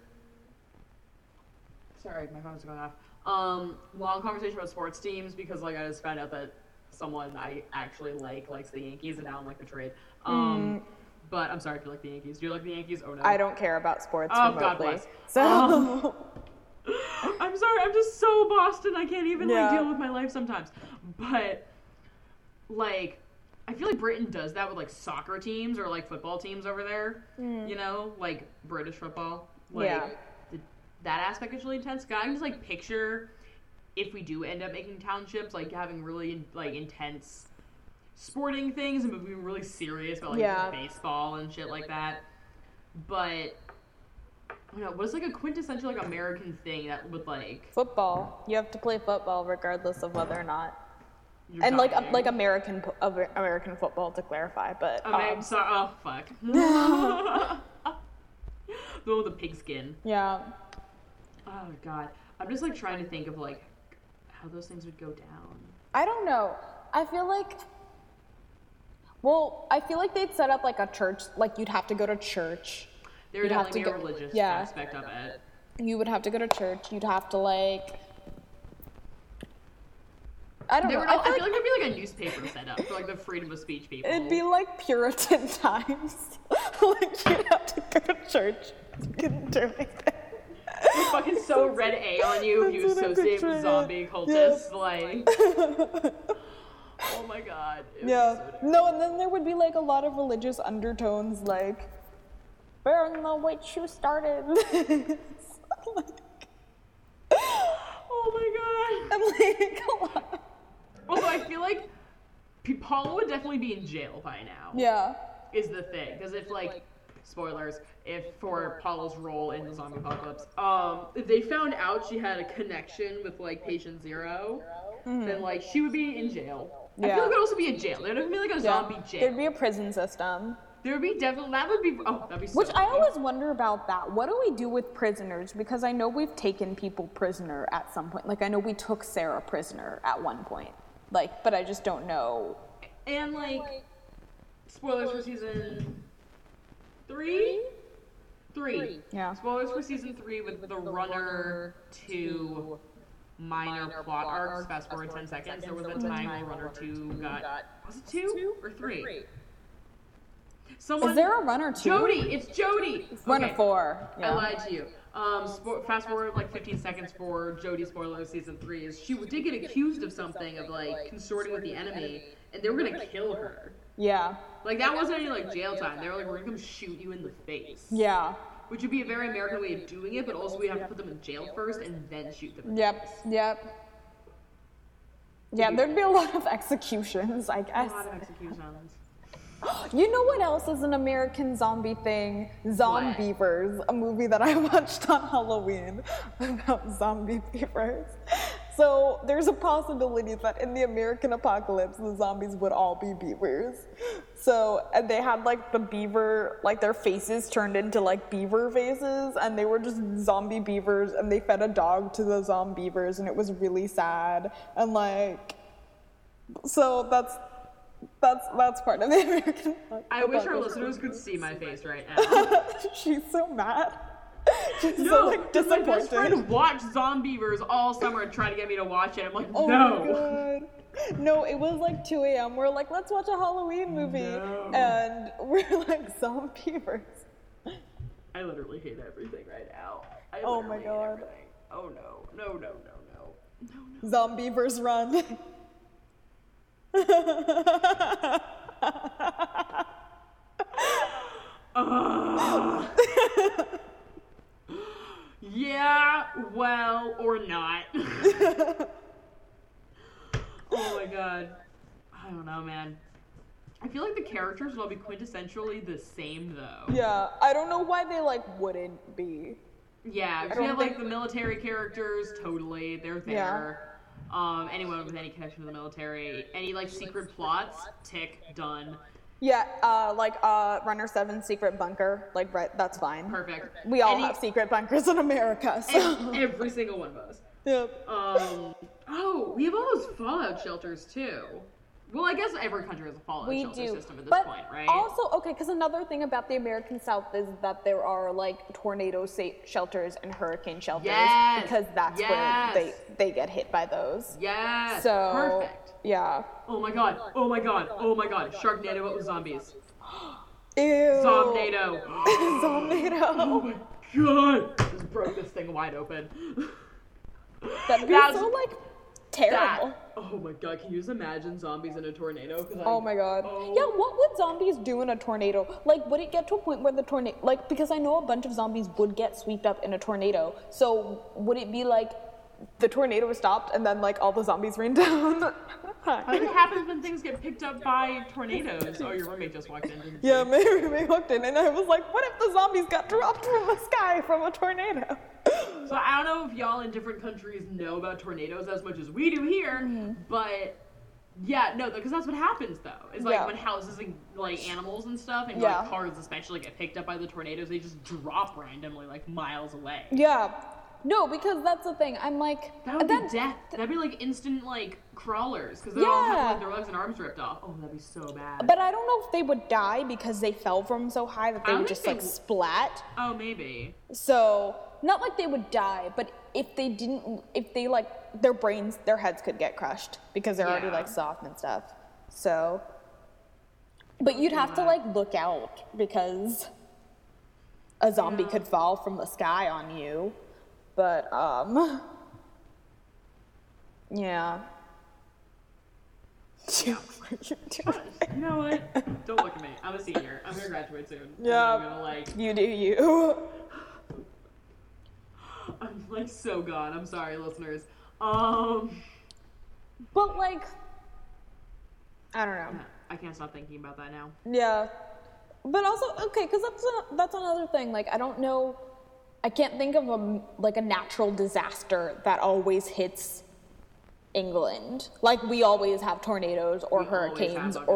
sorry, my phone's going off. Um, long conversation about sports teams because like I just found out that someone I actually like likes the Yankees and now I'm like the trade. Um, but I'm sorry if you like the Yankees. Do you like the Yankees? Oh no. I don't care about sports Oh, remotely. God bless. So [LAUGHS] I'm sorry, I'm just so Boston. I can't even Yeah. like deal with my life sometimes. But like, I feel like Britain does that with like soccer teams or like football teams over there. Mm. You know, like British football. Like, Yeah. the- that aspect is really intense. I can just like picture if we do end up making townships, like having really like intense sporting things and being really serious about like Yeah. baseball and shit like that. But I don't know, what's like a quintessential like American thing that would like football. You have to play football regardless of whether or not. You're And like dying. like American American football to clarify, but mean, um, so, oh fuck. [LAUGHS] [LAUGHS] the one the pigskin. yeah. Oh god, I'm just like trying to think of like how those things would go down. I don't know. I feel like well, I feel like they'd set up like a church, like you'd have to go to church. There would have to be a go- religious yeah. aspect of it. You would have to go to church. You'd have to like I don't There know. would, I I feel like like there'd be like a newspaper set up for like the freedom of speech people. it'd be like Puritan [LAUGHS] times. like you'd have to go to church. You couldn't do anything. fucking so red A on you if you associate with zombie yeah. cultists. Like, oh my god. it would be Yeah. so No, and then there would be like a lot of religious undertones, like burn the witch who started this. [LAUGHS] Oh my god. [LAUGHS] and like a lot. Also, I feel like P- Paula would definitely be in jail by now. Yeah. Is the thing because if like spoilers, if for Paula's role in the zombie apocalypse, um, if they found out she had a connection with like Patient 0 then like she would be in jail. I Mm-hmm. Yeah. feel like it would also be a jail. There'd be like a Yeah. zombie jail. There'd be a prison system. There would be definitely that would be oh that'd be so Which I always wonder about that. What do we do with prisoners? Because I know we've taken people prisoner at some point. Like I know we took Sarah prisoner at one point. Like, but I just don't know. And like spoilers for season three? Three. Yeah. Spoilers for season three with the runner to minor plot arcs. Fast forward ten seconds. There was a time where runner two got was it two or three? Someone Is there a runner two? Jody, it's Jody. Runner Okay. four. I lied to you. Um, spo- fast forward like 15 seconds for Jodie spoiler season three is she did get accused of something of like consorting with the enemy, and they were gonna kill her. Yeah. Like that wasn't any like jail time. They were like, we're gonna come shoot you in the face. Yeah. Which would be a very American way of doing it, but also we have to put them in jail first and then shoot them. in the Yep. Yep. Yeah, there'd be a lot of executions, I guess. A lot of executions. [GASPS] You know what else is an American zombie thing? Zombievers, a movie that I [LAUGHS] watched on Halloween [LAUGHS] about zombie beavers. So there's a possibility that in the American apocalypse, the zombies would all be beavers. So and they had like the beaver, like their faces turned into like beaver faces, and they were just zombie beavers, and they fed a dog to the zombie beavers, and it was really sad. And like, so that's that's that's part of the American. I wish our listeners could see my face right now. [LAUGHS] She's so mad. [LAUGHS] She's so No, like 'cause my best disappointed. friend watched Zombievers all summer and tried to get me to watch it. I'm like, Oh no. my god. No, it was like 2 a.m. We're like, let's watch a Halloween movie. No. And we're like, zombievers. I literally hate everything right now. I Oh my God. Oh no, no, no, no, no, no, no. Zombievers run. [LAUGHS] [LAUGHS] Yeah, well, or not. [LAUGHS] oh my god. I don't know, man. I feel like the characters will all be quintessentially the same though. Yeah, I don't know why they like wouldn't be. Yeah, 'cause I we don't have like think- the military characters, totally. They're there. Um, anyone with any connection to the military, any like secret plots, tick, done. Yeah, uh, like uh, Runner Seven secret bunker, like right, that's fine. Perfect. We all Any- have secret bunkers in America, [LAUGHS] so. every single one of us. Yep. Um, oh, we have all those fallout shelters too. Well, I guess every country has a fallout We shelter do, system at this but point, right? also okay. Because another thing about the American South is that there are like tornado shelters and hurricane shelters Yes, because that's yes. where they they get hit by those. yes. So perfect. yeah. Oh my god. Oh my god. Oh my god. Sharknado with zombies. [GASPS] Ew. Zomnado. [GASPS] [GASPS] Zomnado. Oh my god. Just broke this thing wide open. That'd be That's- so like terrible. That. Oh my god. Can you just imagine zombies in a tornado? 'Cause I- Oh my god. Oh. Yeah, what would zombies do in a tornado? Like, would it get to a point where the tornado, like, because I know a bunch of zombies would get swept up in a tornado. So, would it be like the tornado was stopped and then, like, all the zombies rained [LAUGHS] down? What happens when things get picked up by tornadoes? Oh, your roommate just walked in. Yeah, Mary May walked in and I was like, what if the zombies got dropped from the sky from a tornado? So I don't know if y'all in different countries know about tornadoes as much as we do here, Mm-hmm. but yeah, no, because that's what happens though. It's like Yeah. when houses and like animals and stuff, and Yeah. like cars especially get picked up by the tornadoes, they just drop randomly like miles away. Yeah. No, because that's the thing. I'm like, That would be death. That'd be like instant like crawlers because they all have Yeah. like their legs and arms ripped off. Oh, that'd be so bad. But I don't know if they would die because they fell from so high that they would just they like splat. oh, maybe. So not like they would die, but if they didn't, if they like their brains, their heads could get crushed because they're already like soft and stuff. So, but you'd have to like look out because a zombie Yeah. could fall from the sky on you. But um, yeah. [LAUGHS] You know what? [LAUGHS] Don't look at me. I'm a senior. I'm gonna graduate soon. Yeah. I'm gonna like. you do you. [LAUGHS] [LAUGHS] I'm like so gone. I'm sorry, listeners. Um, But like, I don't know. I can't stop thinking about that now. Yeah, but also okay, because that's a, that's another thing. Like I don't know, I can't think of a like a natural disaster that always hits England. Like we always have tornadoes or We or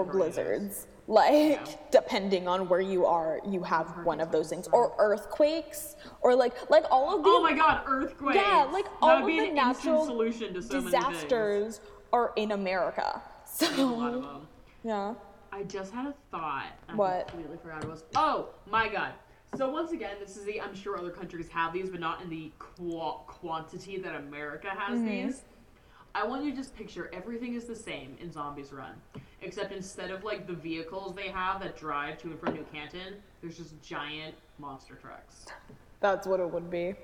tornadoes. blizzards. Like Yeah. depending on where you are, you have one of those things, or earthquakes, or like like all of the Oh my god, earthquakes! yeah, like that all of the natural solution to so disasters are in America. many. A lot of So them. yeah, I just had a thought. I What? completely forgot it was. Oh my god. So once again, this is the. I'm sure other countries have these, but not in the qua- quantity that America has Mm-hmm. these. I want you to just picture everything is the same in Zombies Run, except instead of like the vehicles they have that drive to and from New Canton, there's just giant monster trucks. that's what it would be.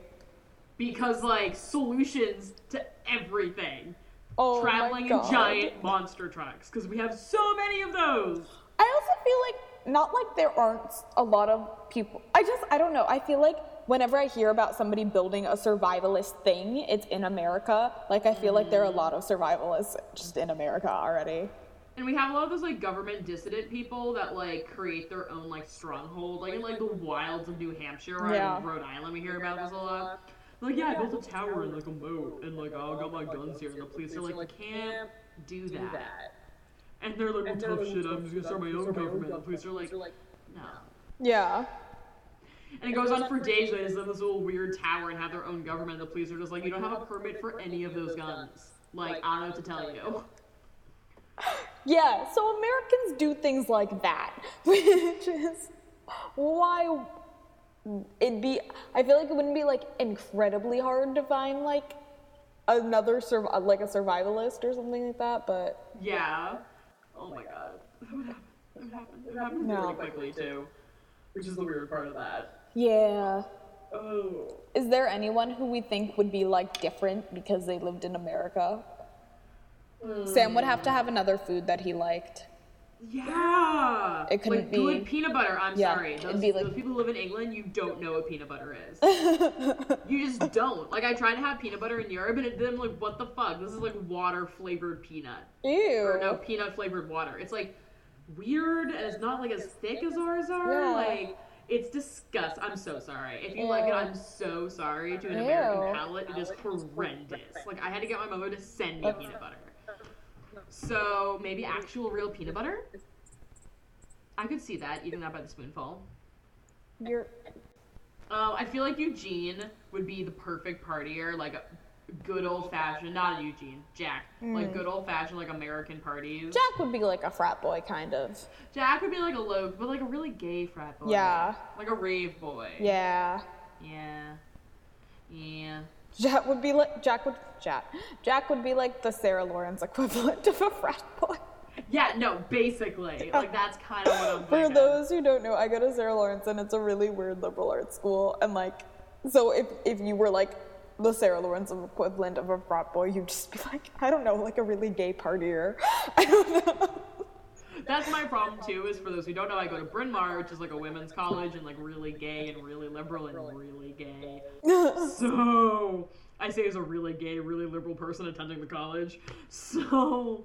Because like solutions to everything, Oh traveling in giant monster trucks, because we have so many of those. I also feel like not like there aren't a lot of people. I just I don't know. I feel like whenever I hear about somebody building a survivalist thing, it's in America. Like I feel like there are a lot of survivalists just in America already. And we have a lot of those like government dissident people that like create their own like stronghold, like in like the wilds of New Hampshire or Yeah. Rhode Island. We hear about this a lot. Like, yeah, I built a tower and like a moat, and like oh, I got my guns here, and the police are like, you can't do that. And they're like, well, tough shit. I'm just gonna start my own government. And the police are like, no. Yeah. And it goes on for days. They just in this little weird tower and have their own government. The police are just like, you don't have a permit for any of those guns. Like, I don't know what to tell you. [LAUGHS] Yeah, so Americans do things like that, [LAUGHS] which is why it'd be. I feel like it wouldn't be like incredibly hard to find like another sur- like a survivalist or something like that, but Yeah. Oh my god. That would happen. That would happen. It would happen No. really quickly too. Which is the weird part of that. yeah. Oh. Is there anyone who we think would be like different because they lived in America? Sam would have to have another food that he liked. Yeah. It couldn't like good peanut butter. I'm Yeah, sorry. it'd Those, be like- those people who live in England, you don't know what peanut butter is. [LAUGHS] you just don't. Like I tried to have peanut butter in Europe, and it, then I'm like, what the fuck? This is like water flavored peanut, Ew. or no, peanut flavored water. It's like weird, and it's not like as thick as ours are. Yeah. Like. It's disgust. I'm so sorry. If you like it, I'm so sorry. To an American palate, it is horrendous. Like I had to get my mother to send me peanut butter. So maybe actual real peanut butter. I could see that eating that by the spoonful. You're Um, I feel like Eugene would be the perfect partier, like a good old fashioned, not Eugene, Jack, like mm. good old fashioned like American parties. Jack would be like a frat boy kind of. Jack would be like a low, but like a really gay frat boy. Yeah. Like a rave boy. Yeah. Yeah. Yeah. Jack would be like Jack would Jack. Jack would be like the Sarah Lawrence equivalent of a frat boy. Yeah, no, basically. [LAUGHS] Like that's kind of what I'm For thinking. those who don't know, I go to Sarah Lawrence and it's a really weird liberal arts school. And like, so if if you were like the Sarah Lawrence equivalent of a frat boy, you'd just be like, I don't know, like a really gay partier. [LAUGHS] I don't know. That's my problem too. Is for those who don't know, I go to Bryn Mawr, which is like a women's college and like really gay and really liberal and really gay. [LAUGHS] So I say as a really gay, really liberal person attending the college. So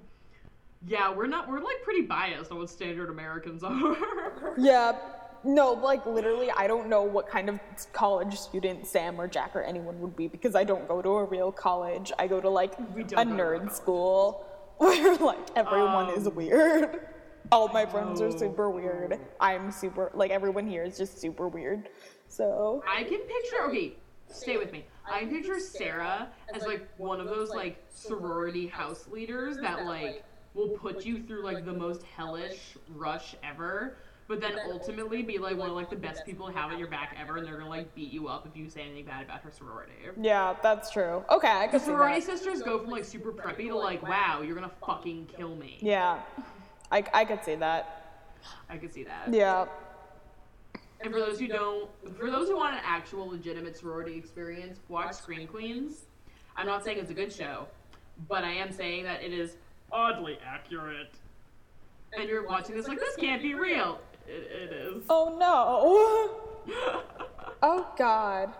yeah, we're not. We're like pretty biased on what standard Americans [LAUGHS] are. Yeah. No, like literally, I don't know what kind of college student Sam or Jack or anyone would be because I don't go to a real college. I go to like a don't go to a nerd school [LAUGHS] where like everyone is Um, weird. [LAUGHS] All my friends are super weird. I'm super like everyone here is just super weird. So I can picture. Okay, stay with me. I can picture Sarah as like one of those like sorority house leaders that like will put you through like the most hellish rush ever, but then ultimately be like one of like the best people to have at your back ever, and they're gonna like beat you up if you say anything bad about her sorority. yeah, that's true. Okay, I The can see sorority that. sisters go from like super preppy to like, wow, you're gonna fucking kill me. Yeah, I I could see that. I could see that. Yeah. And for those who don't, for those who want an actual legitimate sorority experience, watch Scream Queens. I'm not saying it's a good show, but I am saying that it is oddly accurate. And you're watching this like, this can't be real. It, it is. Oh no. [LAUGHS] Oh God.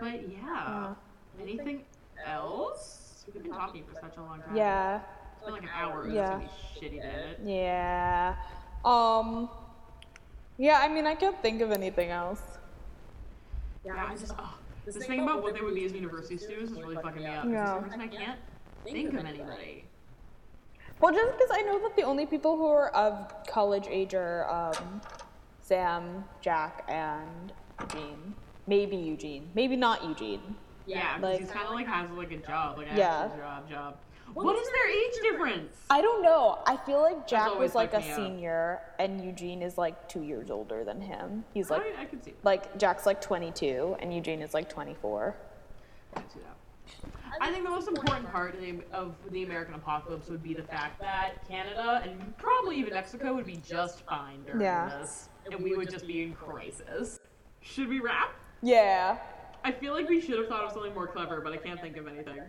but yeah. Anything else? We've been talking for such a long time. Yeah. It's been like an hour. It's Yeah. gonna be shitty to edit. Yeah. Um. Yeah, I mean, I can't think of anything else. Yeah, I just, oh, this thing about what they would be as university students is really fucking me up. Yeah. Yeah. For some reason, I can't think of anybody. Well, just because I know that the only people who are of college age are um, Sam, Jack, and Eugene. Maybe Eugene. Maybe not Eugene. Yeah, because Like- he's kind of like has like a job, like an Yeah. actual job, job. What is their age difference? I don't know. I feel like Jack was like a fucked me up. senior, and Eugene is like two years older than him. He's like, I, I could see. like Jack's like 22, and Eugene is like 24. I could see that. I think the most important part of the, of the American apocalypse would be the fact that Canada and probably even Mexico would be just fine during Yeah. this, and we would just be in crisis. Should we wrap? Yeah. I feel like we should have thought of something more clever, but I can't think of anything.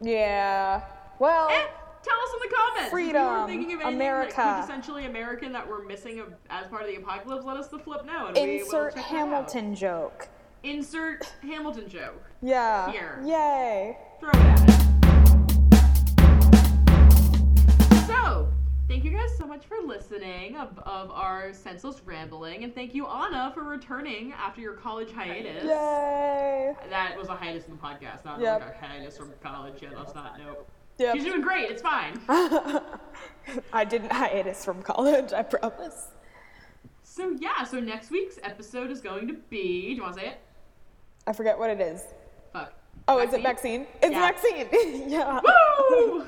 Yeah. Well. Eh, tell us in the comments. if you Freedom, were thinking of anything America. Like quintessentially American that we're missing of, as part of the apocalypse, let us the flip now. And we will Insert check that out. Hamilton joke. Insert Hamilton joke. Yeah. Here. Yay. Throw it at it. So, thank you guys so much for listening of, of our senseless rambling, and thank you, Anna, for returning after your college hiatus. Yay. That was a hiatus in the podcast, not Yep. like a hiatus from college. Yeah, that's not nope. Yep. She's doing great. It's fine. [LAUGHS] I didn't hiatus from college, I promise. So yeah, so next week's episode is going to be. Do you want to say it? I forget what it is. Oh, is it vaccine? It's Yeah. vaccine. [LAUGHS] yeah. Woo!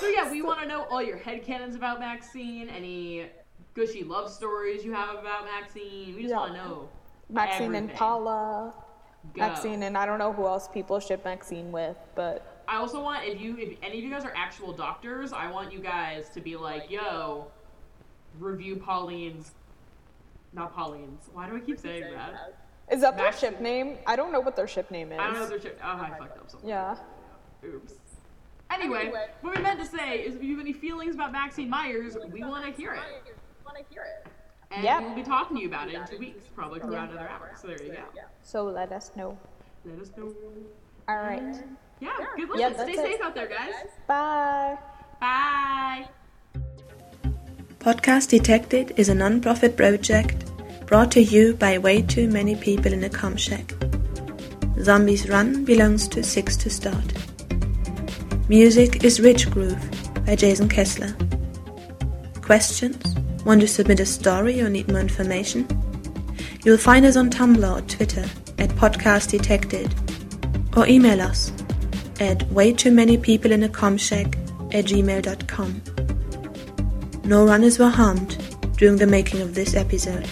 so yeah, we [LAUGHS] want to know all your headcanons about Maxine, any gushy love stories you have about Maxine. We just Yeah. want to know. Maxine and. Paula. Go. Maxine and I don't know who else people ship Maxine with, but I also want if you if any of you guys are actual doctors, I want you guys to be like, yo, review Pauline's not Pauline's. Why do I keep saying that? Is that their ship name? I don't know what their ship name is. I don't know if they're. Oh, I fucked up something. Yeah. Oops. Anyway, what we meant to say is if you have any feelings about Maxine Myers, we want to hear it. We Want to hear it. And Yep. we'll be talking to you about it in two weeks, probably for around another hour. So there you go. So let us know. Let us know. All right. Yeah, good Yeah. Stay that's it. safe out there, guys. Bye. Bye. Podcast Detected is a non-profit project brought to you by way too many people in a Comms Shack. Zombies Run belongs to Six to Start. Music is Rich Groove by Jason Kessler. Questions? Want to submit a story or need more information? You'll find us on Tumblr or Twitter at Podcast Detected or email us at way too many people in a Comms Shack at gmail.com. No runners were harmed during the making of this episode.